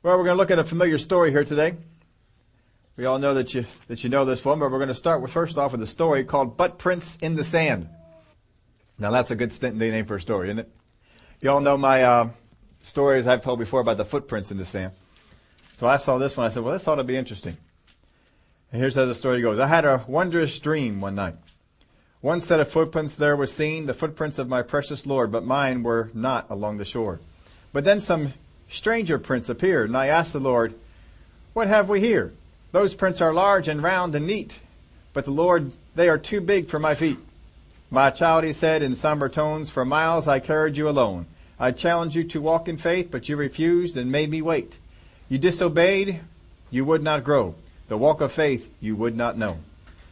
Well, we're going to look at a familiar story here today. We all know that you, that you know this one, but we're going to start with first off with a story called Butt Prints in the Sand. Now that's a good name for a story, isn't it? You all know my, uh, stories I've told before about the footprints in the sand. So I saw this one. I said, well, this ought to be interesting. And here's how the story goes. I had a wondrous dream one night. One set of footprints there was seen, the footprints of my precious Lord, but mine were not along the shore. But then some stranger prints appeared, and I asked the Lord, What have we here? Those prints are large and round and neat, but the Lord, they are too big for my feet. My child, he said in somber tones, for miles I carried you alone. I challenged you to walk in faith, but you refused and made me wait. You disobeyed, you would not grow. The walk of faith you would not know.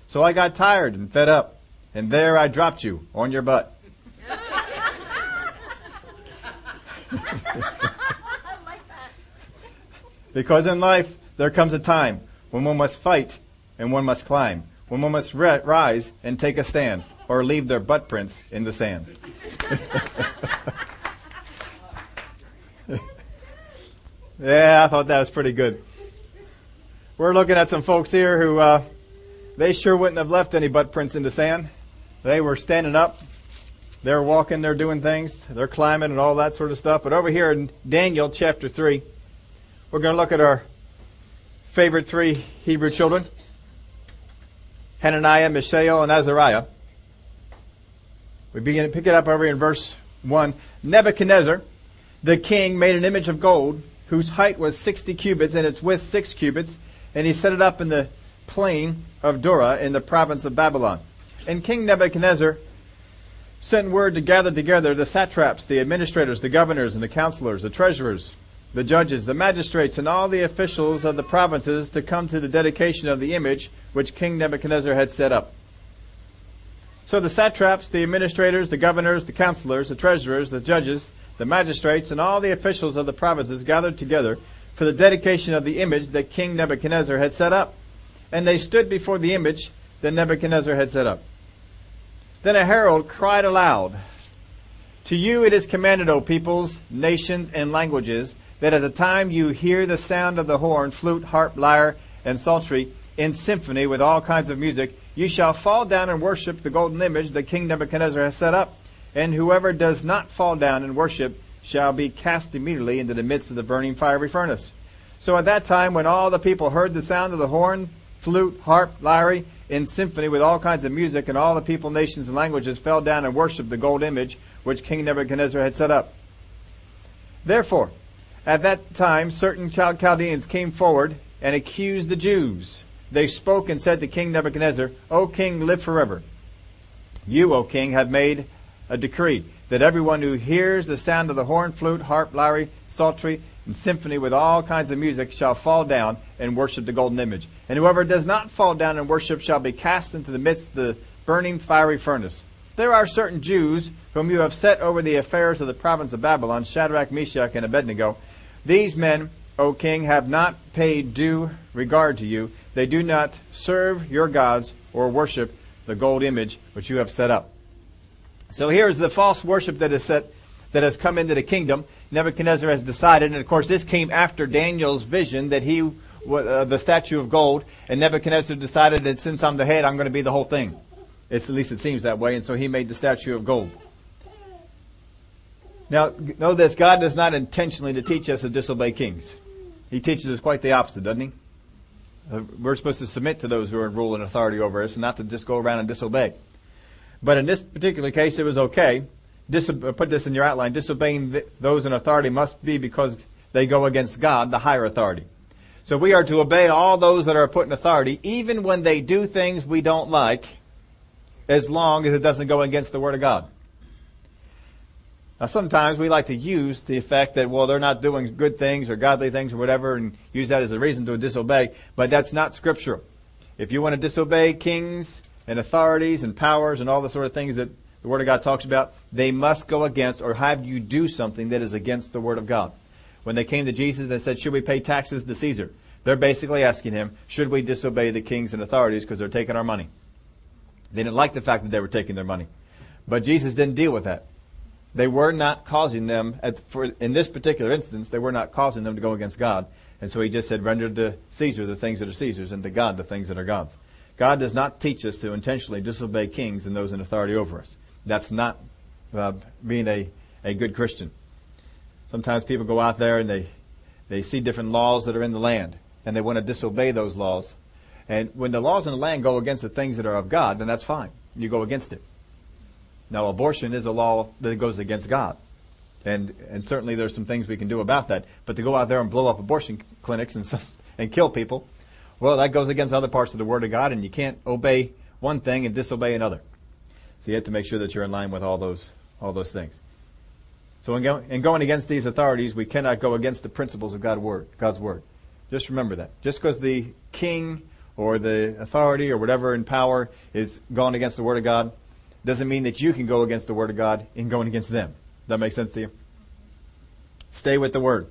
So I got tired and fed up, and there I dropped you on your butt. because in life, there comes a time when one must fight and one must climb, when one must rise and take a stand, or leave their butt prints in the sand. yeah, I thought that was pretty good. We're looking at some folks here who, uh, they sure wouldn't have left any butt prints in the sand. They were standing up. They're walking, they're doing things, they're climbing and all that sort of stuff. But over here in Daniel chapter 3, we're going to look at our favorite three Hebrew children. Hananiah, Mishael, and Azariah. We begin to pick it up over in verse 1. Nebuchadnezzar, the king, made an image of gold whose height was 60 cubits and its width 6 cubits and he set it up in the plain of Dura in the province of Babylon. And King Nebuchadnezzar sent word to gather together the satraps, the administrators, the governors, and the counselors, the treasurers, the judges, the magistrates, and all the officials of the provinces to come to the dedication of the image which King Nebuchadnezzar had set up. So the satraps, the administrators, the governors, the counselors, the treasurers, the judges, the magistrates, and all the officials of the provinces gathered together for the dedication of the image that King Nebuchadnezzar had set up. And they stood before the image that Nebuchadnezzar had set up. Then a herald cried aloud, To you it is commanded, O peoples, nations, and languages, that at the time you hear the sound of the horn, flute, harp, lyre, and psaltery, in symphony with all kinds of music, you shall fall down and worship the golden image that King Nebuchadnezzar has set up. And whoever does not fall down and worship shall be cast immediately into the midst of the burning fiery furnace. So at that time, when all the people heard the sound of the horn, flute, harp, lyre, in symphony with all kinds of music, and all the people, nations, and languages fell down and worshipped the gold image which King Nebuchadnezzar had set up. Therefore, at that time, certain Chaldeans came forward and accused the Jews. They spoke and said to King Nebuchadnezzar, O king, live forever. You, O king, have made a decree that everyone who hears the sound of the horn, flute, harp, lyre, psaltery, and symphony with all kinds of music shall fall down and worship the golden image. And whoever does not fall down and worship shall be cast into the midst of the burning fiery furnace. There are certain Jews whom you have set over the affairs of the province of Babylon, Shadrach, Meshach, and Abednego. These men, O king, have not paid due regard to you. They do not serve your gods or worship the gold image which you have set up. So here's the false worship that is set, that has come into the kingdom. Nebuchadnezzar has decided, and of course this came after Daniel's vision that he, uh, the statue of gold, and Nebuchadnezzar decided that since I'm the head, I'm going to be the whole thing. It's, at least it seems that way, and so he made the statue of gold. Now, know this, God does not intentionally to teach us to disobey kings. He teaches us quite the opposite, doesn't he? Uh, we're supposed to submit to those who are in rule and authority over us and not to just go around and disobey. But in this particular case, it was okay. Uh, put this in your outline. Disobeying th- those in authority must be because they go against God, the higher authority. So we are to obey all those that are put in authority, even when they do things we don't like, as long as it doesn't go against the Word of God. Now sometimes we like to use the fact that, well, they're not doing good things or godly things or whatever and use that as a reason to disobey, but that's not scriptural. If you want to disobey kings and authorities and powers and all the sort of things that the Word of God talks about, they must go against or have you do something that is against the Word of God. When they came to Jesus, they said, should we pay taxes to Caesar? They're basically asking him, should we disobey the kings and authorities because they're taking our money? They didn't like the fact that they were taking their money. But Jesus didn't deal with that. They were not causing them, at, for, in this particular instance, they were not causing them to go against God. And so he just said, render to Caesar the things that are Caesar's and to God the things that are God's. God does not teach us to intentionally disobey kings and those in authority over us. That's not uh, being a, a good Christian. Sometimes people go out there and they, they see different laws that are in the land and they want to disobey those laws. And when the laws in the land go against the things that are of God, then that's fine. You go against it. Now, abortion is a law that goes against God. And, and certainly there's some things we can do about that. But to go out there and blow up abortion clinics and, and kill people, well, that goes against other parts of the Word of God, and you can't obey one thing and disobey another. So you have to make sure that you're in line with all those, all those things. So in, go, in going against these authorities, we cannot go against the principles of God's Word. God's Word. Just remember that. Just because the king or the authority or whatever in power is going against the Word of God, doesn't mean that you can go against the Word of God in going against them. Does that make sense to you? Stay with the Word.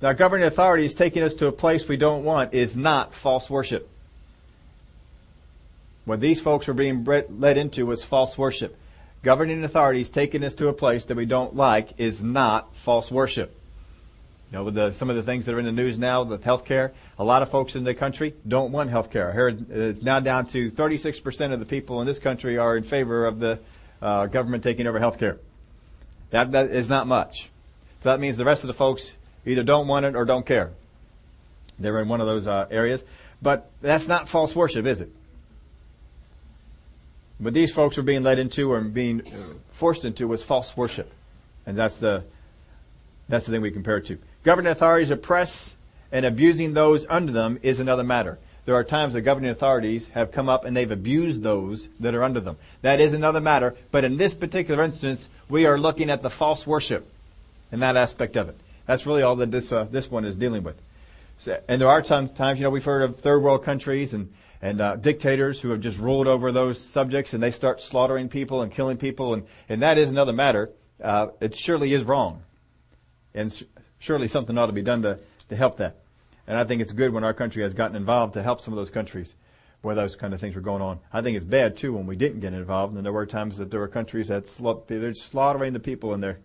Now, governing authorities taking us to a place we don't want is not false worship. What these folks were being led into was false worship. Governing authorities taking us to a place that we don't like is not false worship. You know, with the, some of the things that are in the news now with healthcare, a lot of folks in the country don't want healthcare. I heard it's now down to 36% of the people in this country are in favor of the uh, government taking over healthcare. That, that is not much. So that means the rest of the folks either don't want it or don't care. They're in one of those uh, areas. But that's not false worship, is it? But these folks are being led into or being uh, forced into was false worship. And that's the, that's the thing we compare it to. Governing authorities oppress and abusing those under them is another matter. There are times that governing authorities have come up and they've abused those that are under them. That is another matter. But in this particular instance, we are looking at the false worship in that aspect of it. That's really all that this uh, this one is dealing with. So, and there are times, you know, we've heard of third world countries and and uh, dictators who have just ruled over those subjects, and they start slaughtering people and killing people, and and that is another matter. Uh, it surely is wrong, and surely something ought to be done to to help that. And I think it's good when our country has gotten involved to help some of those countries where those kind of things were going on. I think it's bad too when we didn't get involved, and there were times that there were countries that sla- they're slaughtering the people in there,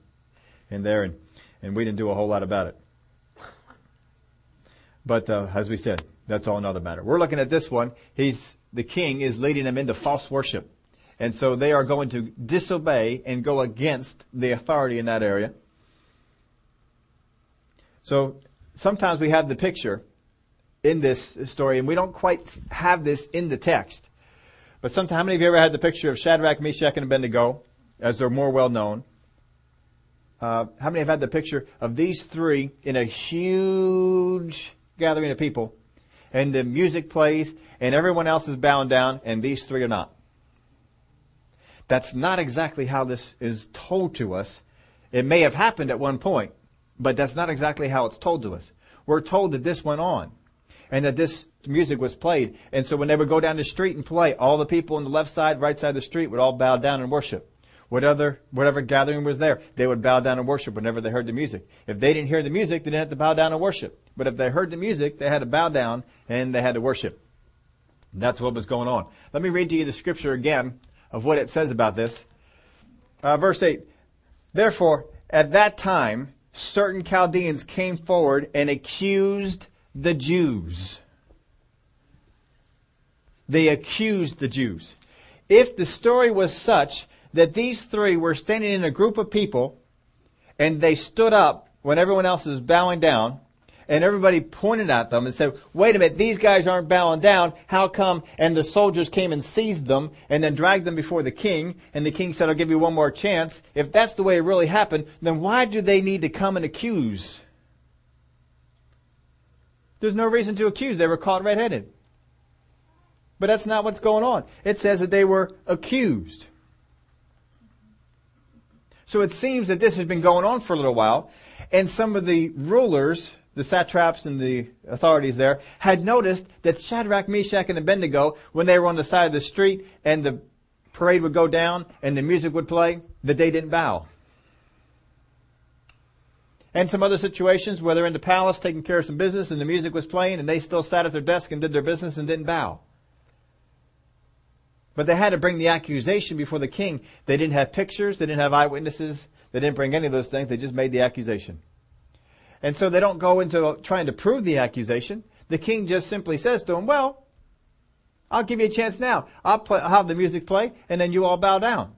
in there, and and we didn't do a whole lot about it. But uh, as we said, that's all another matter. We're looking at this one. He's the king is leading them into false worship, and so they are going to disobey and go against the authority in that area. So sometimes we have the picture in this story, and we don't quite have this in the text. But sometimes, how many of you ever had the picture of Shadrach, Meshach, and Abednego, as they're more well known? Uh, how many have had the picture of these three in a huge gathering of people, and the music plays, and everyone else is bowing down, and these three are not? That's not exactly how this is told to us. It may have happened at one point, but that's not exactly how it's told to us. We're told that this went on, and that this music was played. And so when they would go down the street and play, all the people on the left side, right side of the street would all bow down and worship. Whatever, whatever gathering was there, they would bow down and worship whenever they heard the music. If they didn't hear the music, they didn't have to bow down and worship. But if they heard the music, they had to bow down and they had to worship. That's what was going on. Let me read to you the scripture again of what it says about this. Uh, verse 8. Therefore, at that time, certain Chaldeans came forward and accused the Jews. They accused the Jews. If the story was such that these three were standing in a group of people and they stood up when everyone else is bowing down and everybody pointed at them and said, wait a minute, these guys aren't bowing down. How come? And the soldiers came and seized them and then dragged them before the king. And the king said, I'll give you one more chance. If that's the way it really happened, then why do they need to come and accuse? There's no reason to accuse. They were caught red-headed. But that's not what's going on. It says that they were accused. So it seems that this has been going on for a little while, and some of the rulers, the satraps and the authorities there, had noticed that Shadrach, Meshach, and Abednego, when they were on the side of the street and the parade would go down and the music would play, that they didn't bow. And some other situations where they're in the palace taking care of some business and the music was playing and they still sat at their desk and did their business and didn't bow. But they had to bring the accusation before the king. They didn't have pictures. They didn't have eyewitnesses. They didn't bring any of those things. They just made the accusation. And so they don't go into trying to prove the accusation. The king just simply says to them, well, I'll give you a chance now. I'll, play, I'll have the music play and then you all bow down.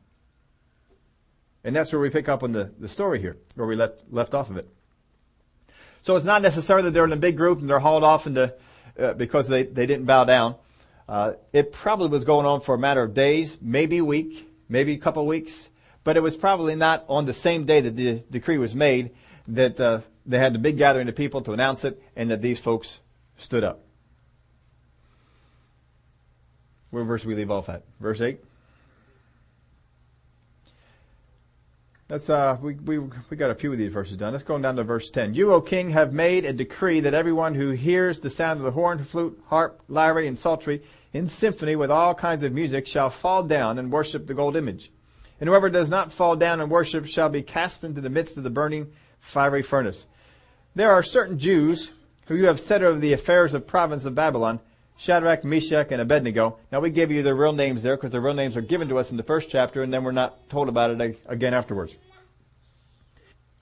And that's where we pick up on the, the story here, where we left, left off of it. So it's not necessarily that they're in a big group and they're hauled off into, uh, because they, they didn't bow down. Uh, it probably was going on for a matter of days, maybe a week, maybe a couple of weeks, but it was probably not on the same day that the decree was made that uh, they had the big gathering of people to announce it and that these folks stood up. Where verse we leave off at? Verse 8? That's uh we we we got a few of these verses done. Let's go down to verse ten. You, O king, have made a decree that everyone who hears the sound of the horn, flute, harp, lyre, and psaltery in symphony with all kinds of music shall fall down and worship the gold image. And whoever does not fall down and worship shall be cast into the midst of the burning fiery furnace. There are certain Jews who you have set over the affairs of province of Babylon, Shadrach, Meshach, and Abednego. Now we give you their real names there because their real names are given to us in the first chapter and then we're not told about it again afterwards.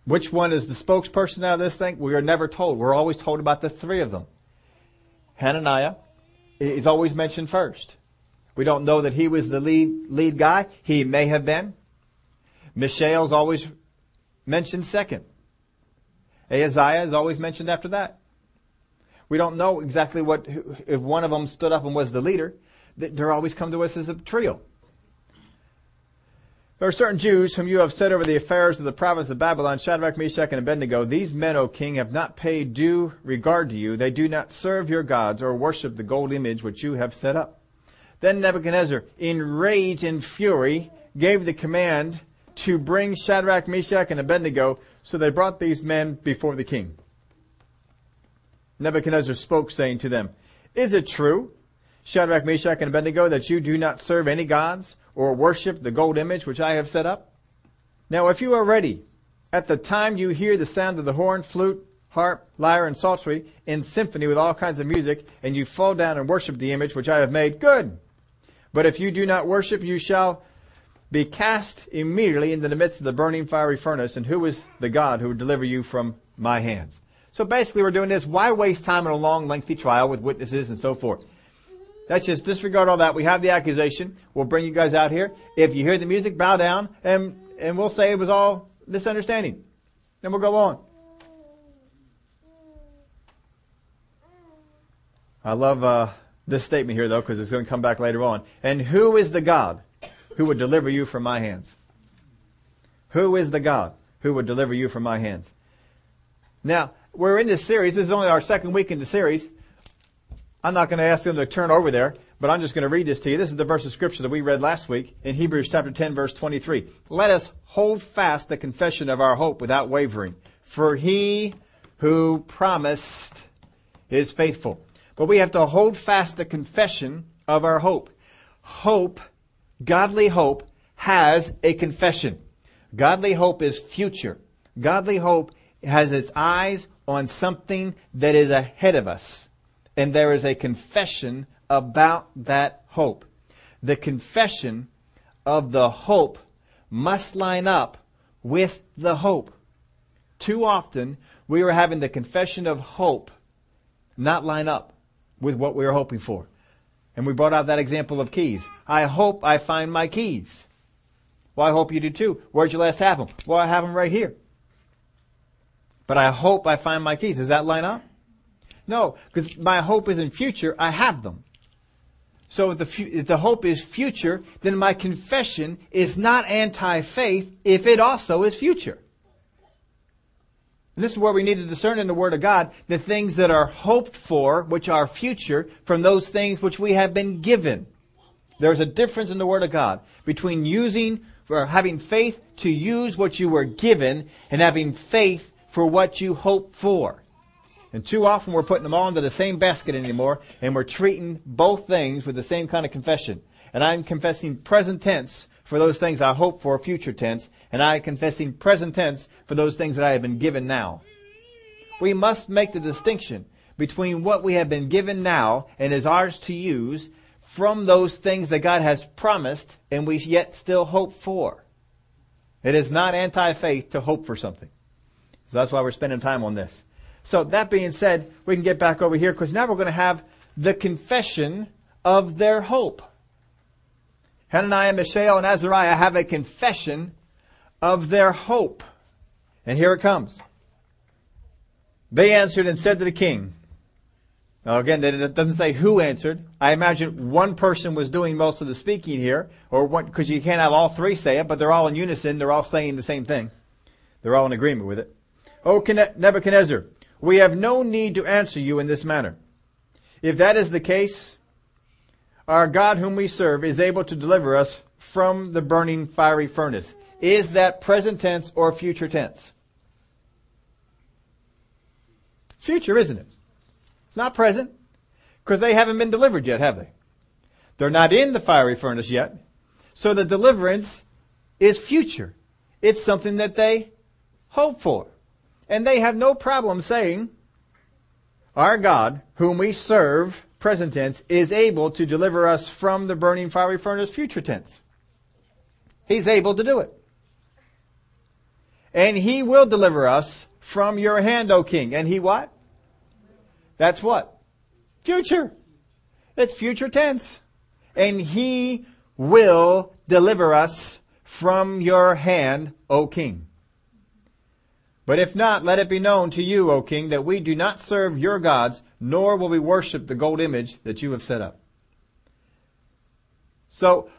Which one is the spokesperson out of this thing? We are never told. We're always told about the three of them. Hananiah is always mentioned first. We don't know that he was the lead, lead guy. He may have been. Mishael is always mentioned second. Ahaziah is always mentioned after that. We don't know exactly what, if one of them stood up and was the leader. They're always come to us as a trio. There are certain Jews whom you have set over the affairs of the province of Babylon, Shadrach, Meshach, and Abednego. These men, O king, have not paid due regard to you. They do not serve your gods or worship the gold image which you have set up. Then Nebuchadnezzar, in rage and fury, gave the command to bring Shadrach, Meshach, and Abednego so they brought these men before the king. Nebuchadnezzar spoke, saying to them, Is it true, Shadrach, Meshach, and Abednego, that you do not serve any gods or worship the gold image which I have set up? Now, if you are ready, at the time you hear the sound of the horn, flute, harp, lyre, and psaltery in symphony with all kinds of music, and you fall down and worship the image which I have made, good. But if you do not worship, you shall be cast immediately into the midst of the burning fiery furnace, and who is the God who would deliver you from my hands? So basically we're doing this. Why waste time in a long, lengthy trial with witnesses and so forth? Let's just disregard all that. We have the accusation. We'll bring you guys out here. If you hear the music, bow down and, and we'll say it was all misunderstanding. Then we'll go on. I love, uh, this statement here though, because it's going to come back later on. And who is the God who would deliver you from my hands? Who is the God who would deliver you from my hands? Now, we're in this series. This is only our second week in the series. I'm not going to ask them to turn over there, but I'm just going to read this to you. This is the verse of scripture that we read last week in Hebrews chapter 10 verse 23. Let us hold fast the confession of our hope without wavering, for he who promised is faithful. But we have to hold fast the confession of our hope. Hope Godly hope has a confession. Godly hope is future. Godly hope has its eyes on something that is ahead of us. And there is a confession about that hope. The confession of the hope must line up with the hope. Too often, we are having the confession of hope not line up with what we are hoping for. And we brought out that example of keys. I hope I find my keys. Well, I hope you do too. Where'd you last have them? Well, I have them right here. But I hope I find my keys. Does that line up? No, because my hope is in future. I have them. So if the, if the hope is future, then my confession is not anti-faith if it also is future. And this is where we need to discern in the Word of God the things that are hoped for, which are future, from those things which we have been given. There's a difference in the Word of God between using or having faith to use what you were given and having faith for what you hope for. And too often we're putting them all into the same basket anymore and we're treating both things with the same kind of confession. And I'm confessing present tense for those things I hope for future tense, and I confessing present tense for those things that I have been given now. We must make the distinction between what we have been given now and is ours to use from those things that God has promised and we yet still hope for. It is not anti-faith to hope for something. So that's why we're spending time on this. So that being said, we can get back over here because now we're going to have the confession of their hope. Hananiah, Mishael, and Azariah have a confession of their hope. And here it comes. They answered and said to the king, now again, it doesn't say who answered. I imagine one person was doing most of the speaking here, or what, because you can't have all three say it, but they're all in unison. They're all saying the same thing. They're all in agreement with it. O Nebuchadnezzar, we have no need to answer you in this manner. If that is the case, our God whom we serve is able to deliver us from the burning fiery furnace. Is that present tense or future tense? Future, isn't it? It's not present because they haven't been delivered yet, have they? They're not in the fiery furnace yet. So the deliverance is future. It's something that they hope for. And they have no problem saying, our God, whom we serve, present tense, is able to deliver us from the burning fiery furnace, future tense. He's able to do it. And he will deliver us from your hand, O king. And he what? That's what? Future. It's future tense. And he will deliver us from your hand, O king. But if not, let it be known to you, O king, that we do not serve your gods, nor will we worship the gold image that you have set up. So,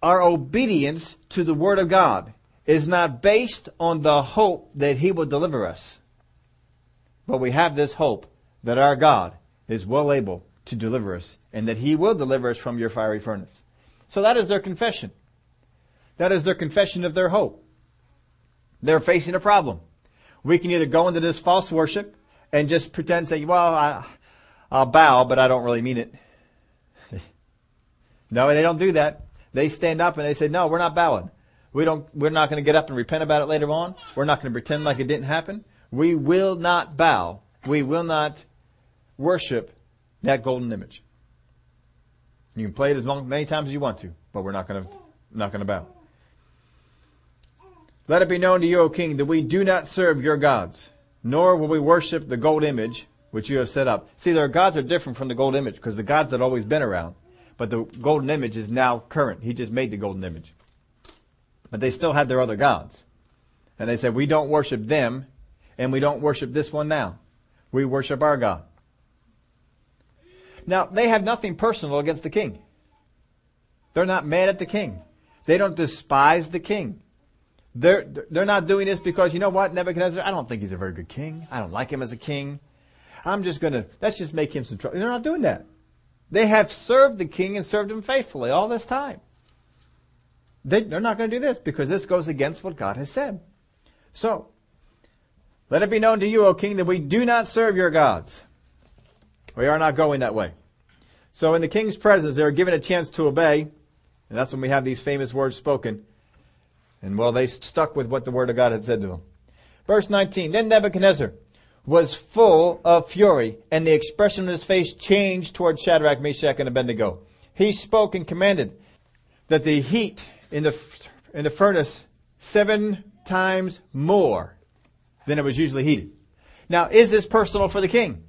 our obedience to the word of God is not based on the hope that he will deliver us. But we have this hope that our God is well able to deliver us and that he will deliver us from your fiery furnace. So that is their confession. That is their confession of their hope. They're facing a problem. We can either go into this false worship and just pretend say, well, I, I'll bow, but I don't really mean it. no, they don't do that. They stand up and they say, no, we're not bowing. We don't, we're not going to get up and repent about it later on. We're not going to pretend like it didn't happen. We will not bow. We will not worship that golden image. You can play it as long, many times as you want to, but we're not going to, not going to bow. Let it be known to you, O king, that we do not serve your gods, nor will we worship the gold image which you have set up. See, their gods are different from the gold image because the gods had always been around, but the golden image is now current. He just made the golden image. But they still had their other gods. And they said, we don't worship them, and we don't worship this one now. We worship our God. Now, they have nothing personal against the king. They're not mad at the king. They don't despise the king. They're, they're not doing this because, you know what, Nebuchadnezzar, I don't think he's a very good king. I don't like him as a king. I'm just gonna, let's just make him some trouble. They're not doing that. They have served the king and served him faithfully all this time. They, they're not going to do this because this goes against what God has said. So, let it be known to you, O king, that we do not serve your gods. We are not going that way. So in the king's presence, they're given a chance to obey, and that's when we have these famous words spoken. And well, they stuck with what the word of God had said to them. Verse 19, then Nebuchadnezzar was full of fury, and the expression of his face changed toward Shadrach, Meshach, and Abednego. He spoke and commanded that the heat in the, in the furnace seven times more than it was usually heated. Now, is this personal for the king?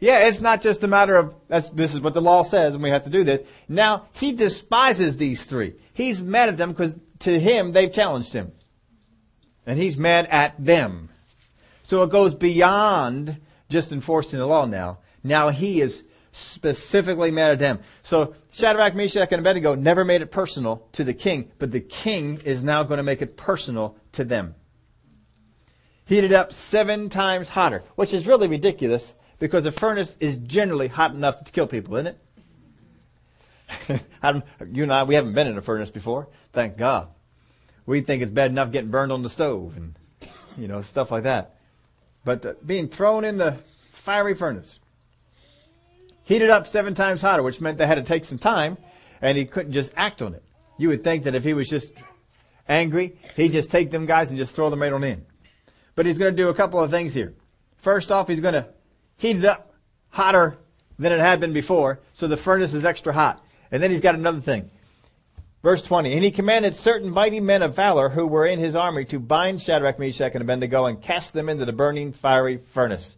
Yeah, it's not just a matter of, this is what the law says and we have to do this. Now, he despises these three. He's mad at them because to him, they've challenged him. And he's mad at them. So it goes beyond just enforcing the law now. Now he is specifically mad at them. So Shadrach, Meshach, and Abednego never made it personal to the king, but the king is now going to make it personal to them. Heated up seven times hotter, which is really ridiculous because a furnace is generally hot enough to kill people, isn't it? you and I, we haven't been in a furnace before. Thank God. We think it's bad enough getting burned on the stove and, you know, stuff like that. But uh, being thrown in the fiery furnace, heated up seven times hotter, which meant they had to take some time and he couldn't just act on it. You would think that if he was just angry, he'd just take them guys and just throw them right on in. But he's going to do a couple of things here. First off, he's going to heat it up hotter than it had been before, so the furnace is extra hot. And then he's got another thing. Verse 20, and he commanded certain mighty men of valor who were in his army to bind Shadrach, Meshach, and Abednego and cast them into the burning fiery furnace.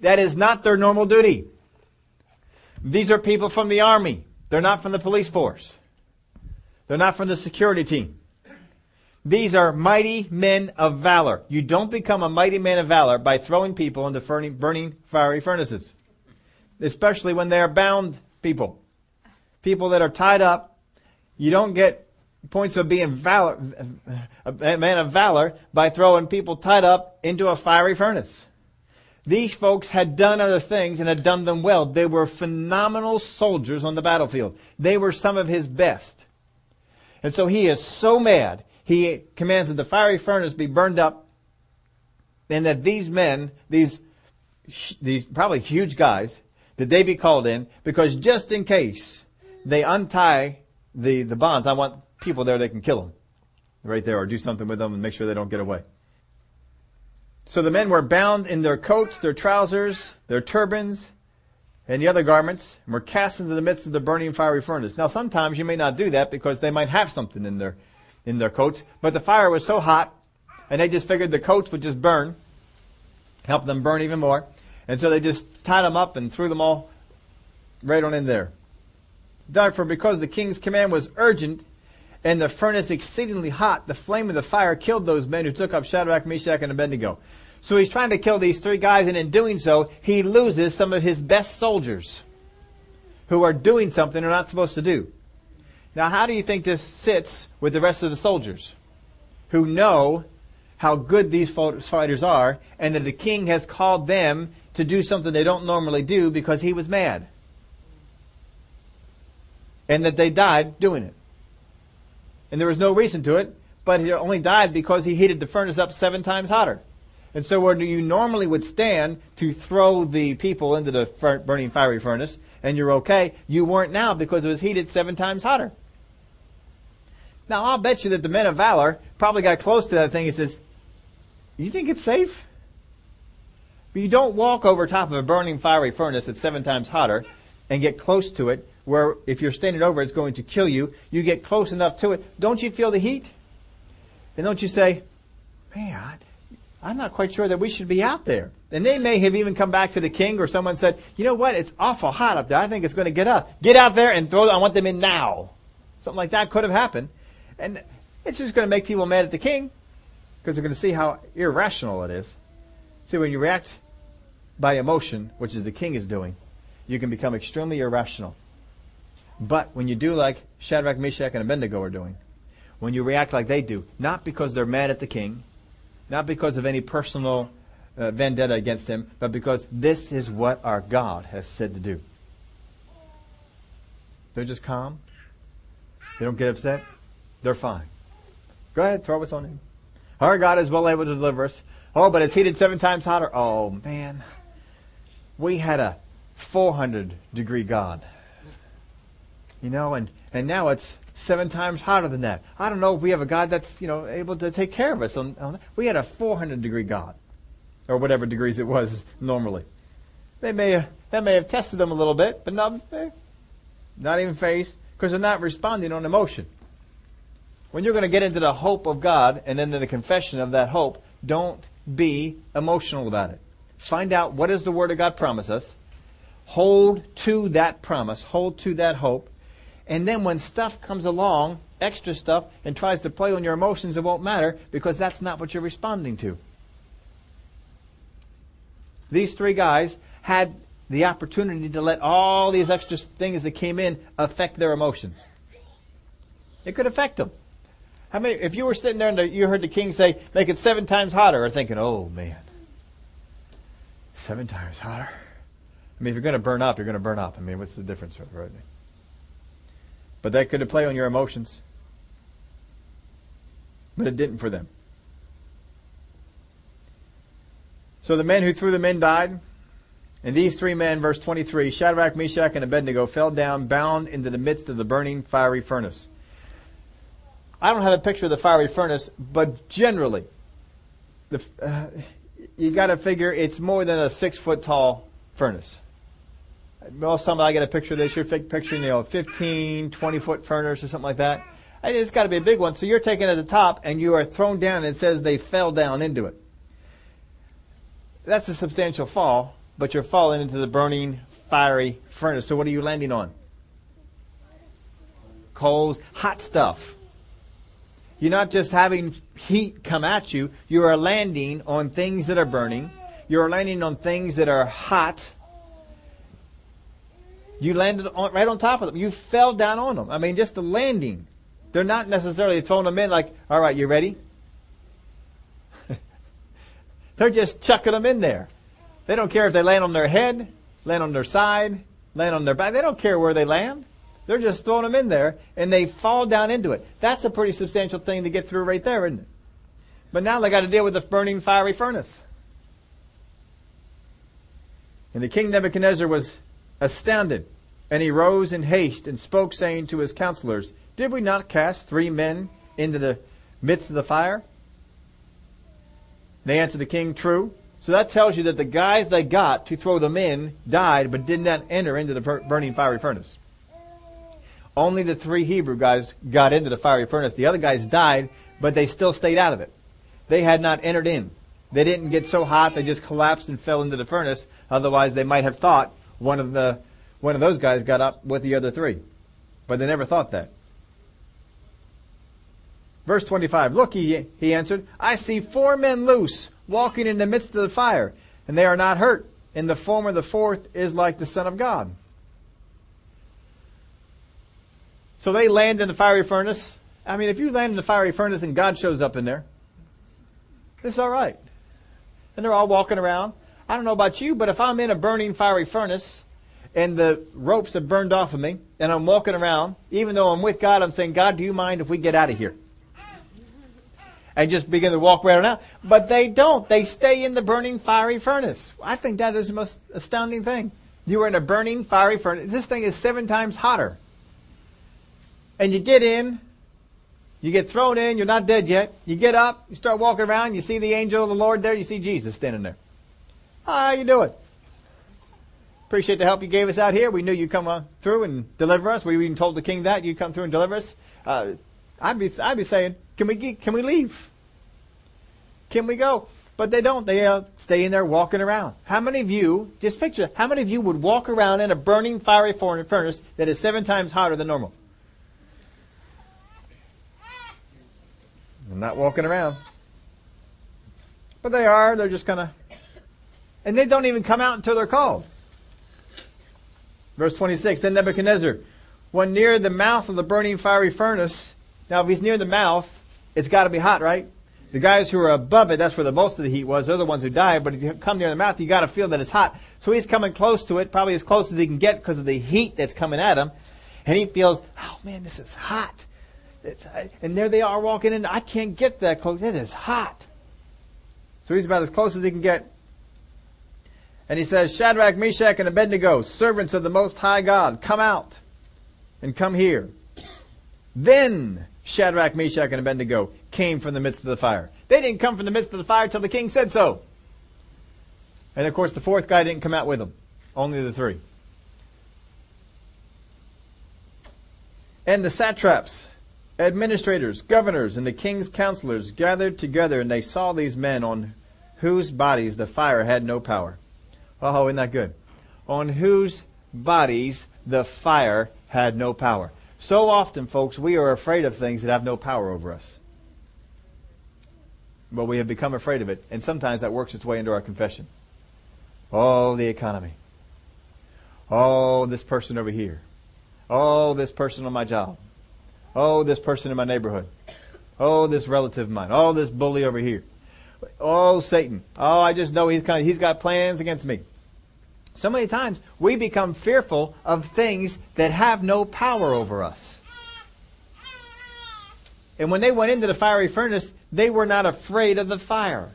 That is not their normal duty. These are people from the army. They're not from the police force. They're not from the security team. These are mighty men of valor. You don't become a mighty man of valor by throwing people into burning fiery furnaces. Especially when they are bound people. People that are tied up you don't get points of being valor, a man of valor by throwing people tied up into a fiery furnace. These folks had done other things and had done them well. They were phenomenal soldiers on the battlefield. They were some of his best. And so he is so mad, he commands that the fiery furnace be burned up and that these men, these, these probably huge guys, that they be called in because just in case they untie the, the bonds, I want people there that can kill them right there or do something with them and make sure they don't get away. So the men were bound in their coats, their trousers, their turbans, and the other garments, and were cast into the midst of the burning fiery furnace. Now sometimes you may not do that because they might have something in their, in their coats, but the fire was so hot, and they just figured the coats would just burn, help them burn even more, and so they just tied them up and threw them all right on in there. Therefore, because the king's command was urgent and the furnace exceedingly hot, the flame of the fire killed those men who took up Shadrach, Meshach, and Abednego. So he's trying to kill these three guys, and in doing so, he loses some of his best soldiers who are doing something they're not supposed to do. Now, how do you think this sits with the rest of the soldiers who know how good these fighters are and that the king has called them to do something they don't normally do because he was mad? And that they died doing it. And there was no reason to it, but he only died because he heated the furnace up seven times hotter. And so where you normally would stand to throw the people into the burning fiery furnace, and you're okay, you weren't now because it was heated seven times hotter. Now I'll bet you that the men of valor probably got close to that thing and says, you think it's safe? But you don't walk over top of a burning fiery furnace that's seven times hotter and get close to it where if you're standing over it's going to kill you. You get close enough to it. Don't you feel the heat? And don't you say, man, I'm not quite sure that we should be out there. And they may have even come back to the king or someone said, you know what? It's awful hot up there. I think it's going to get us. Get out there and throw them. I want them in now. Something like that could have happened. And it's just going to make people mad at the king because they're going to see how irrational it is. See, when you react by emotion, which is the king is doing, you can become extremely irrational. But when you do like Shadrach, Meshach, and Abednego are doing, when you react like they do, not because they're mad at the king, not because of any personal uh, vendetta against him, but because this is what our God has said to do. They're just calm. They don't get upset. They're fine. Go ahead, throw us on him. Our God is well able to deliver us. Oh, but it's heated seven times hotter. Oh man. We had a 400 degree God. You know, and, and now it's seven times hotter than that. I don't know if we have a God that's, you know, able to take care of us. On, on we had a 400 degree God. Or whatever degrees it was normally. They may that may have tested them a little bit, but not, eh, not even fazed, because they're not responding on emotion. When you're going to get into the hope of God and into the confession of that hope, don't be emotional about it. Find out what does the Word of God promise us. Hold to that promise. Hold to that hope. And then when stuff comes along, extra stuff, and tries to play on your emotions, it won't matter because that's not what you're responding to. These three guys had the opportunity to let all these extra things that came in affect their emotions. It could affect them. How many, if you were sitting there and you heard the king say, make it seven times hotter, or thinking, oh man, seven times hotter? I mean, if you're going to burn up, you're going to burn up. I mean, what's the difference, right? But that could have played on your emotions. But it didn't for them. So the men who threw the men died. And these three men, verse 23, Shadrach, Meshach, and Abednego fell down bound into the midst of the burning fiery furnace. I don't have a picture of the fiery furnace, but generally, the, uh, you got to figure it's more than a six foot tall furnace. Well, some I get a picture of this. You're picturing, you know, 15, 20 foot furnace or something like that. It's got to be a big one. So you're taken at the top and you are thrown down and it says they fell down into it. That's a substantial fall, but you're falling into the burning, fiery furnace. So what are you landing on? Coals, hot stuff. You're not just having heat come at you, you are landing on things that are burning. You're landing on things that are hot. You landed on, right on top of them. You fell down on them. I mean, just the landing. They're not necessarily throwing them in like, all right, you ready? They're just chucking them in there. They don't care if they land on their head, land on their side, land on their back. They don't care where they land. They're just throwing them in there and they fall down into it. That's a pretty substantial thing to get through right there, isn't it? But now they got to deal with the burning fiery furnace. And the king Nebuchadnezzar was astounded, and he rose in haste and spoke, saying to his counselors, Did we not cast three men into the midst of the fire? They answered the king, True. So that tells you that the guys they got to throw them in died, but did not enter into the burning fiery furnace. Only the three Hebrew guys got into the fiery furnace. The other guys died, but they still stayed out of it. They had not entered in. They didn't get so hot they just collapsed and fell into the furnace. Otherwise, they might have thought one of the one of those guys got up with the other three, but they never thought that. Verse 25, Look, he, he answered, I see four men loose, walking in the midst of the fire, and they are not hurt, and the form of the fourth is like the Son of God. So they land in the fiery furnace. I mean, if you land in the fiery furnace and God shows up in there, it's alright. And they're all walking around. I don't know about you, but if I'm in a burning fiery furnace and the ropes have burned off of me and I'm walking around, even though I'm with God, I'm saying, God, do you mind if we get out of here? and just begin to walk right around. But they don't. They stay in the burning fiery furnace. I think that is the most astounding thing. You are in a burning fiery furnace. This thing is seven times hotter. And you get in, you get thrown in, you're not dead yet. You get up, you start walking around, you see the angel of the Lord there, you see Jesus standing there. How you doing? Appreciate the help you gave us out here. We knew you'd come uh, through and deliver us. We even told the king that you'd come through and deliver us. Uh, I'd be, I'd be saying, can we can we leave? Can we go? But they don't. They uh, stay in there walking around. How many of you, just picture, how many of you would walk around in a burning fiery furnace that is seven times hotter than normal? I'm not walking around. But they are. They're just kind of, and they don't even come out until they're called. Verse 26, then Nebuchadnezzar, when near the mouth of the burning fiery furnace, now if he's near the mouth, it's got to be hot, right? The guys who are above it, that's where the most of the heat was. They're the ones who died. But if you come near the mouth, you got to feel that it's hot. So he's coming close to it, probably as close as he can get because of the heat that's coming at him. And he feels, oh man, this is hot. It's, and there they are walking in. I can't get that close. It is hot. So he's about as close as he can get. And he says, Shadrach, Meshach, and Abednego, servants of the Most High God, come out and come here. Then Shadrach, Meshach, and Abednego came from the midst of the fire. They didn't come from the midst of the fire till the king said so. And of course, the fourth guy didn't come out with them. Only the three. And the satraps, administrators, governors, and the king's counselors gathered together, and they saw these men on whose bodies the fire had no power. Oh, oh, isn't that good? On whose bodies the fire had no power. So often, folks, we are afraid of things that have no power over us. But we have become afraid of it, and sometimes that works its way into our confession. Oh, the economy. Oh, this person over here. Oh, this person on my job. Oh, this person in my neighborhood. Oh, this relative of mine. Oh, this bully over here. Oh, Satan. Oh, I just know he's kind of, he's got plans against me. So many times we become fearful of things that have no power over us. And when they went into the fiery furnace, they were not afraid of the fire.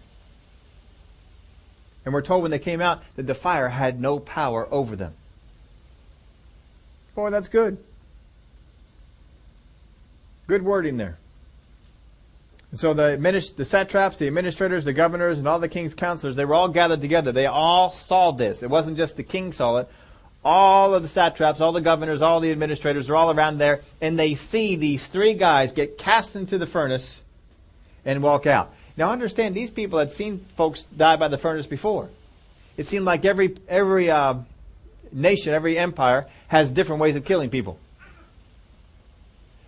And we're told when they came out that the fire had no power over them. Boy, that's good. Good wording there. And so the, the satraps, the administrators, the governors, and all the king's counselors, they were all gathered together. They all saw this. It wasn't just the king saw it. all of the satraps, all the governors, all the administrators are all around there, and they see these three guys get cast into the furnace and walk out. Now understand, these people had seen folks die by the furnace before. It seemed like every every uh, nation, every empire has different ways of killing people.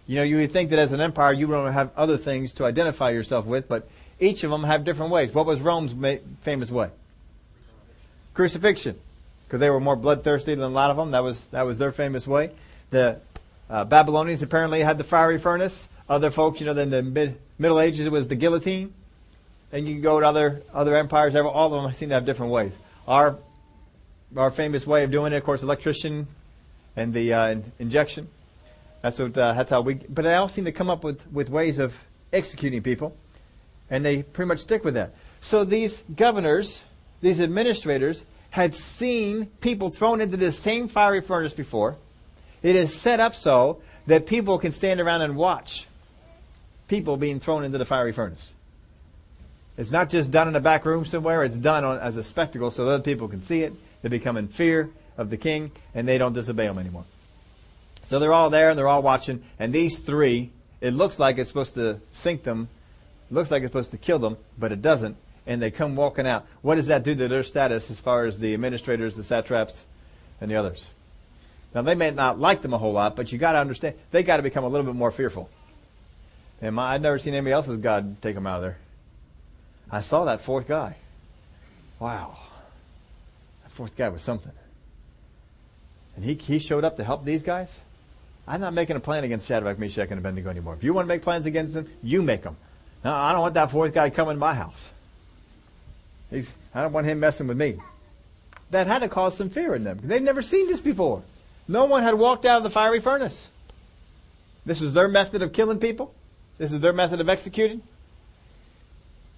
You know, you would think that as an empire you don't have other things to identify yourself with, but each of them have different ways. What was Rome's ma- famous way? Crucifixion, because they were more bloodthirsty than a lot of them. That was that was their famous way. The uh, Babylonians apparently had the fiery furnace. Other folks, you know, in the mid, Middle Ages it was the guillotine. And you can go to other other empires. All of them seem to have different ways. Our our famous way of doing it, of course, electrician and the uh, injection. That's what. Uh, that's how we. But they all seem to come up with with ways of executing people, and they pretty much stick with that. So these governors, these administrators, had seen people thrown into this same fiery furnace before. It is set up so that people can stand around and watch people being thrown into the fiery furnace. It's not just done in a back room somewhere, it's done on, as a spectacle so that other people can see it. They become in fear of the king and they don't disobey him anymore. So they're all there and they're all watching, and these three, it looks like it's supposed to sink them, it looks like it's supposed to kill them, but it doesn't, and they come walking out. What does that do to their status as far as the administrators, the satraps, and the others? Now they may not like them a whole lot, but you gotta understand, they gotta become a little bit more fearful. And my, I've never seen anybody else's God take them out of there. I saw that fourth guy. Wow. That fourth guy was something. And he, he showed up to help these guys. I'm not making a plan against Shadrach, Meshach, and Abednego anymore. If you want to make plans against them, you make them. No, I don't want that fourth guy coming to my house. He's, I don't want him messing with me. That had to cause some fear in them they'd never seen this before. No one had walked out of the fiery furnace. This is their method of killing people. This is their method of executing.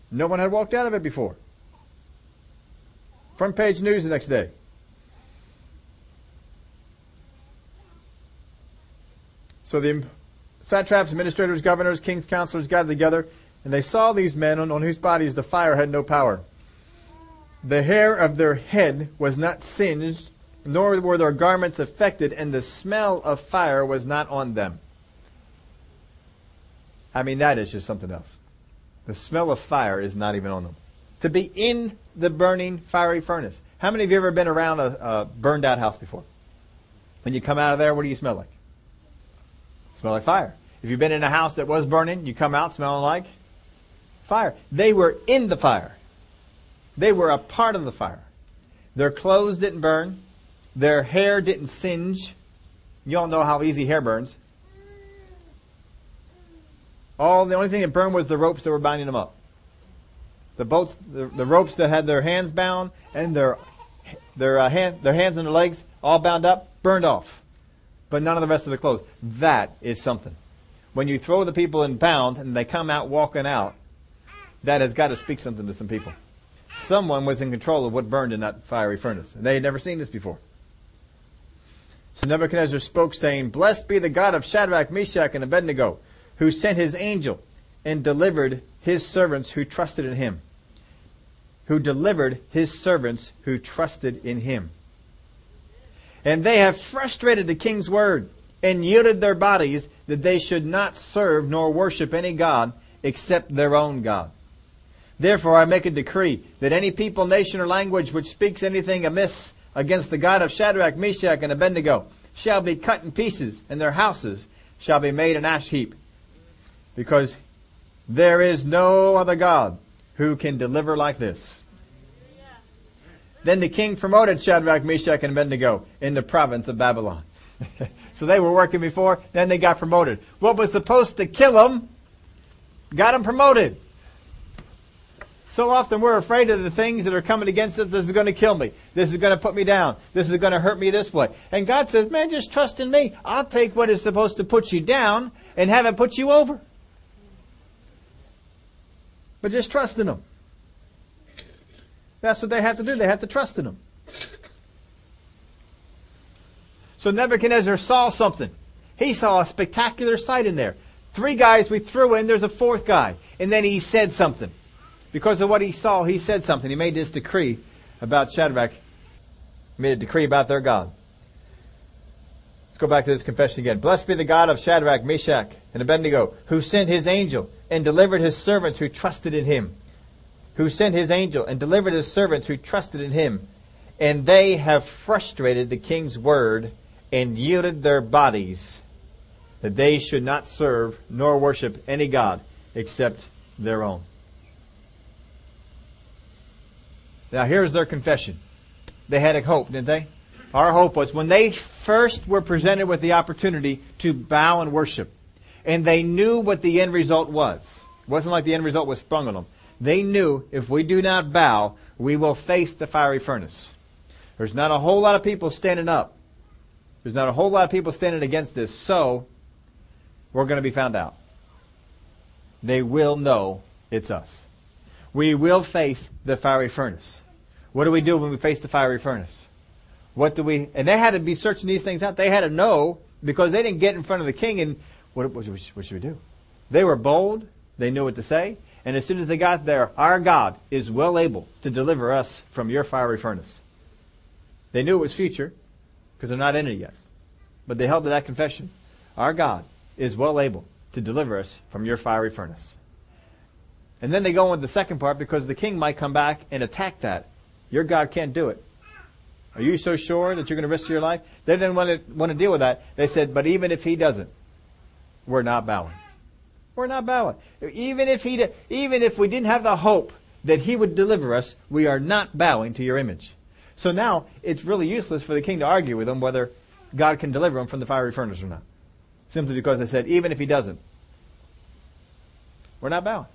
No one had walked out of it before. Front page news the next day. So the satraps, administrators, governors, kings, counselors gathered together, and they saw these men on, on whose bodies the fire had no power. The hair of their head was not singed, nor were their garments affected, and the smell of fire was not on them. I mean, that is just something else. The smell of fire is not even on them. To be in the burning fiery furnace. How many of you ever been around a, a burned out house before? When you come out of there, what do you smell like? Smell like fire. If you've been in a house that was burning, you come out smelling like fire. They were in the fire. They were a part of the fire. Their clothes didn't burn. Their hair didn't singe. You all know how easy hair burns. All the only thing that burned was the ropes that were binding them up. The boats, the, the ropes that had their hands bound and their their uh, hand, their hands and their legs all bound up, burned off but none of the rest of the clothes. That is something. When you throw the people in bound and they come out walking out, that has got to speak something to some people. Someone was in control of what burned in that fiery furnace. And they had never seen this before. So Nebuchadnezzar spoke saying, Blessed be the God of Shadrach, Meshach, and Abednego, who sent his angel and delivered his servants who trusted in him. Who delivered his servants who trusted in him. And they have frustrated the king's word and yielded their bodies that they should not serve nor worship any God except their own God. Therefore I make a decree that any people, nation, or language which speaks anything amiss against the God of Shadrach, Meshach, and Abednego shall be cut in pieces, and their houses shall be made an ash heap. Because there is no other God who can deliver like this. Then the king promoted Shadrach, Meshach, and Abednego in the province of Babylon. so they were working before, then they got promoted. What was supposed to kill them got them promoted. So often we're afraid of the things that are coming against us. This is going to kill me. This is going to put me down. This is going to hurt me this way. And God says, man, just trust in me. I'll take what is supposed to put you down and have it put you over. But just trust in Him. That's what they have to do. They have to trust in him. So Nebuchadnezzar saw something. He saw a spectacular sight in there. Three guys we threw in, there's a fourth guy. And then he said something. Because of what he saw, he said something. He made this decree about Shadrach. He made a decree about their God. Let's go back to this confession again. Blessed be the God of Shadrach, Meshach, and Abednego, who sent his angel and delivered his servants who trusted in him. Who sent his angel and delivered his servants who trusted in him. And they have frustrated the king's word and yielded their bodies that they should not serve nor worship any God except their own. Now here's their confession. They had a hope, didn't they? Our hope was when they first were presented with the opportunity to bow and worship, and they knew what the end result was. It wasn't like the end result was sprung on them. They knew if we do not bow, we will face the fiery furnace. There's not a whole lot of people standing up. There's not a whole lot of people standing against this, so we're going to be found out. They will know it's us. We will face the fiery furnace. What do we do when we face the fiery furnace? What do we, and they had to be searching these things out. They had to know because they didn't get in front of the king and what, what, what should we do? They were bold. They knew what to say. And as soon as they got there, our God is well able to deliver us from your fiery furnace. They knew it was future because they're not in it yet. But they held to that confession. Our God is well able to deliver us from your fiery furnace. And then they go on with the second part because the king might come back and attack that. Your God can't do it. Are you so sure that you're going to risk your life? They didn't want to, want to deal with that. They said, but even if he doesn't, we're not bowing. We're not bowing. Even if he, even if we didn't have the hope that he would deliver us, we are not bowing to your image. So now it's really useless for the king to argue with them whether God can deliver them from the fiery furnace or not. Simply because they said, even if he doesn't, we're not bowing.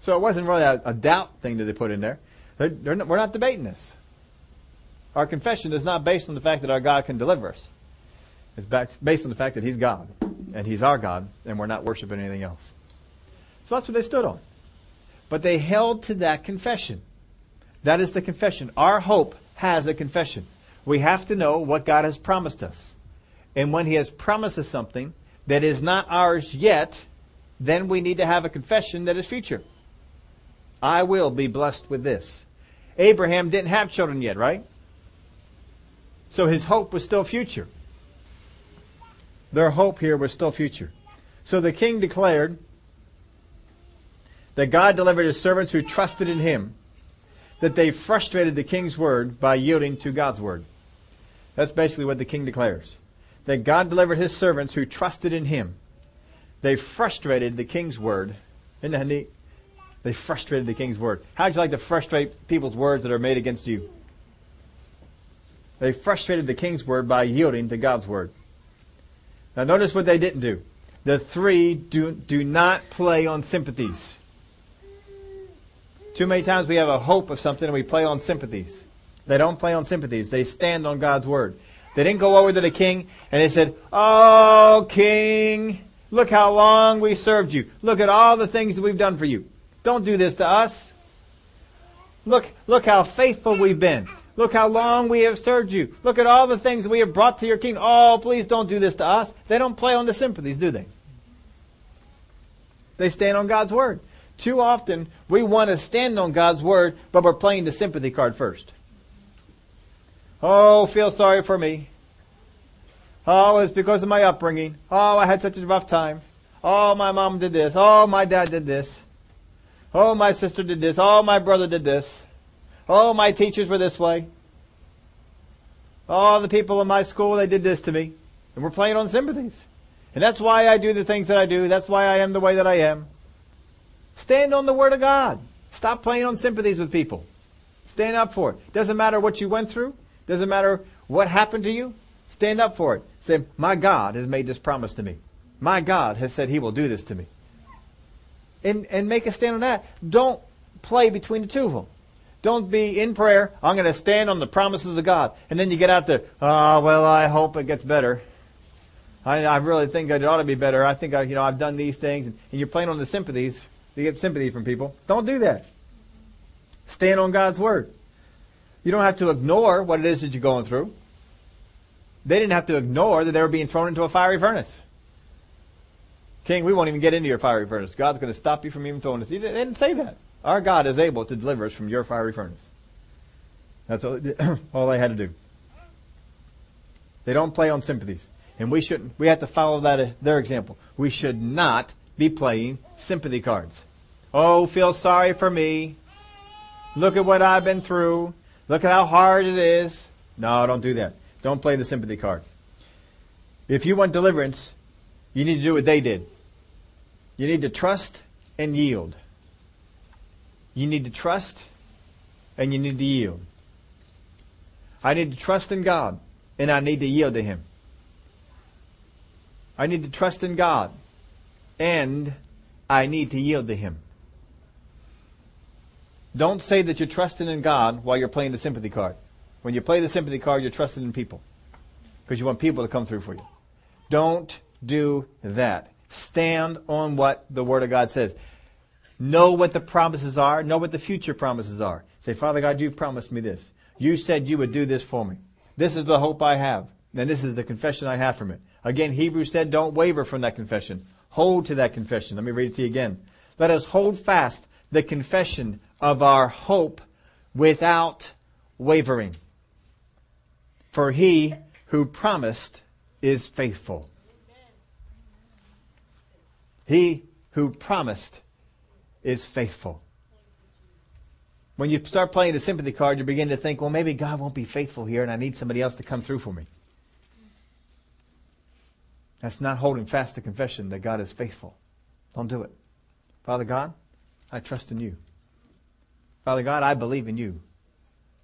So it wasn't really a, a doubt thing that they put in there. They're, they're not, we're not debating this. Our confession is not based on the fact that our God can deliver us. It's based on the fact that He's God, and He's our God, and we're not worshiping anything else. So that's what they stood on. But they held to that confession. That is the confession. Our hope has a confession. We have to know what God has promised us. And when He has promised us something that is not ours yet, then we need to have a confession that is future. I will be blessed with this. Abraham didn't have children yet, right? So his hope was still future. Their hope here was still future. So the king declared that God delivered his servants who trusted in him, that they frustrated the king's word by yielding to God's word. That's basically what the king declares. That God delivered his servants who trusted in him. They frustrated the king's word. Isn't that neat? They frustrated the king's word. How'd you like to frustrate people's words that are made against you? They frustrated the king's word by yielding to God's word. Now notice what they didn't do. The three do, do not play on sympathies. Too many times we have a hope of something and we play on sympathies. They don't play on sympathies. They stand on God's word. They didn't go over to the king and they said, Oh, king, look how long we served you. Look at all the things that we've done for you. Don't do this to us. Look, look how faithful we've been. Look how long we have served you. Look at all the things we have brought to your kingdom. Oh, please don't do this to us. They don't play on the sympathies, do they? They stand on God's word. Too often, we want to stand on God's word, but we're playing the sympathy card first. Oh, feel sorry for me. Oh, it's because of my upbringing. Oh, I had such a rough time. Oh, my mom did this. Oh, my dad did this. Oh, my sister did this. Oh, my brother did this. Oh, my teachers were this way. Oh, the people in my school, they did this to me. And we're playing on sympathies. And that's why I do the things that I do. That's why I am the way that I am. Stand on the Word of God. Stop playing on sympathies with people. Stand up for it. Doesn't matter what you went through. Doesn't matter what happened to you. Stand up for it. Say, my God has made this promise to me. My God has said He will do this to me and, and make a stand on that. Don't play between the two of them. Don't be in prayer, I'm going to stand on the promises of God. And then you get out there, oh, well, I hope it gets better. I, I really think it ought to be better. I think I, you know, I've done these things. And, and you're playing on the sympathies. You get sympathy from people. Don't do that. Stand on God's Word. You don't have to ignore what it is that you're going through. They didn't have to ignore that they were being thrown into a fiery furnace. King, we won't even get into your fiery furnace. God's going to stop you from even throwing us. He didn't say that. Our God is able to deliver us from your fiery furnace. That's all, all they had to do. They don't play on sympathies. And we shouldn't, we have to follow that, uh, their example. We should not be playing sympathy cards. Oh, feel sorry for me. Look at what I've been through. Look at how hard it is. No, don't do that. Don't play the sympathy card. If you want deliverance, you need to do what they did. You need to trust and yield. You need to trust and you need to yield. I need to trust in God and I need to yield to Him. I need to trust in God and I need to yield to Him. Don't say that you're trusting in God while you're playing the sympathy card. When you play the sympathy card, you're trusting in people. Because you want people to come through for you. Don't do that. Stand on what the Word of God says. Know what the promises are. Know what the future promises are. Say, Father God, you promised me this. You said you would do this for me. This is the hope I have. And this is the confession I have from it. Again, Hebrews said, don't waver from that confession. Hold to that confession. Let me read it to you again. Let us hold fast the confession of our hope without wavering. For he who promised is faithful. He who promised is faithful. When you start playing the sympathy card, you begin to think, well, maybe God won't be faithful here and I need somebody else to come through for me. That's not holding fast to confession that God is faithful. Don't do it. Father God, I trust in you. Father God, I believe in you.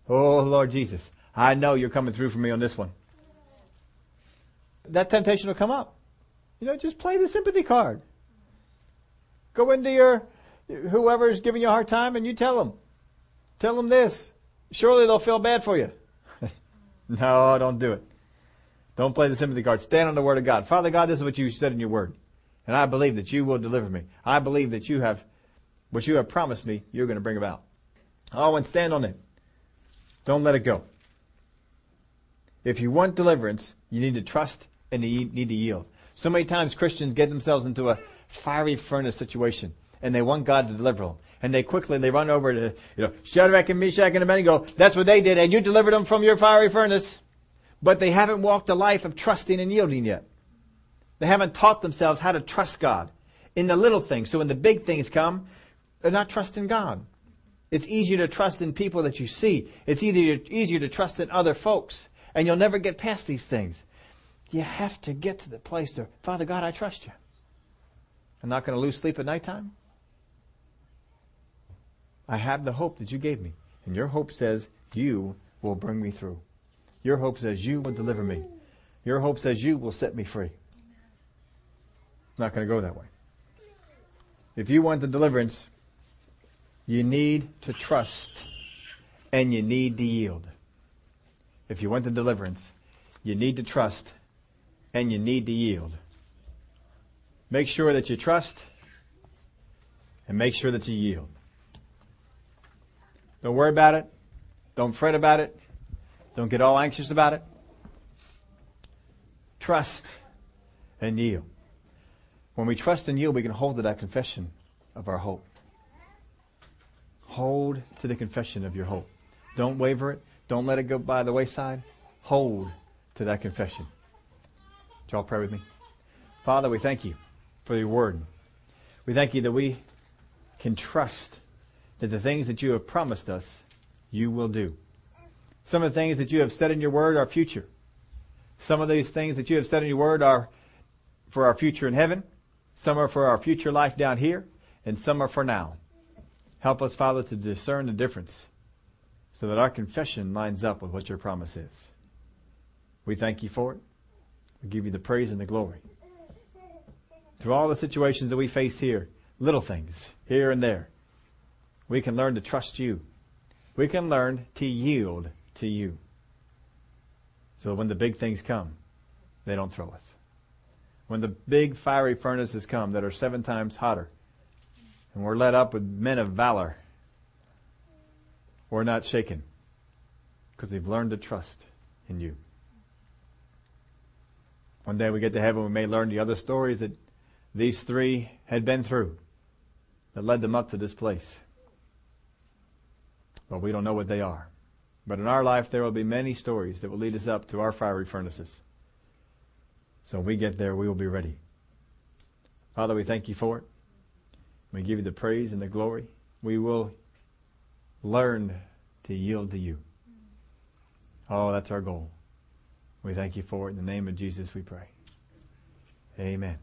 Oh, Lord Jesus, I know you're coming through for me on this one. That temptation will come up. You know, just play the sympathy card. Go into your, whoever's giving you a hard time and you tell them. Tell them this. Surely they'll feel bad for you. no, don't do it. Don't play the sympathy card. Stand on the word of God. Father God, this is what you said in your word. And I believe that you will deliver me. I believe that you have, what you have promised me, you're going to bring about. Oh, and stand on it. Don't let it go. If you want deliverance, you need to trust and you need to yield. So many times Christians get themselves into a fiery furnace situation and they want God to deliver them. And they quickly, they run over to, you know, Shadrach and Meshach and Abednego. That's what they did and you delivered them from your fiery furnace. But they haven't walked a life of trusting and yielding yet. They haven't taught themselves how to trust God in the little things. So when the big things come, they're not trusting God. It's easier to trust in people that you see. It's easier, easier to trust in other folks. And you'll never get past these things. You have to get to the place where, Father God, I trust you. I'm not going to lose sleep at nighttime. I have the hope that you gave me. And your hope says you will bring me through. Your hope says you will deliver me. Your hope says you will set me free. Not going to go that way. If you want the deliverance, you need to trust and you need to yield. If you want the deliverance, you need to trust and you need to yield. Make sure that you trust and make sure that you yield. Don't worry about it. Don't fret about it. Don't get all anxious about it. Trust and yield. When we trust and yield, we can hold to that confession of our hope. Hold to the confession of your hope. Don't waver it. Don't let it go by the wayside. Hold to that confession. Would y'all pray with me? Father, we thank you for your word. We thank you that we can trust that the things that you have promised us, you will do. Some of the things that you have said in your word are future. Some of these things that you have said in your word are for our future in heaven. Some are for our future life down here. And some are for now. Help us, Father, to discern the difference so that our confession lines up with what your promise is. We thank you for it. We give you the praise and the glory. Through all the situations that we face here, little things here and there, we can learn to trust you. We can learn to yield to you. So when the big things come, they don't throw us. When the big fiery furnaces come that are seven times hotter, and we're led up with men of valor, we're not shaken because we've learned to trust in you. One day we get to heaven, we may learn the other stories that these three had been through that led them up to this place. But we don't know what they are. But in our life, there will be many stories that will lead us up to our fiery furnaces. So when we get there, we will be ready. Father, we thank you for it. We give you the praise and the glory. We will learn to yield to you. Oh, that's our goal. We thank you for it. In the name of Jesus, we pray. Amen.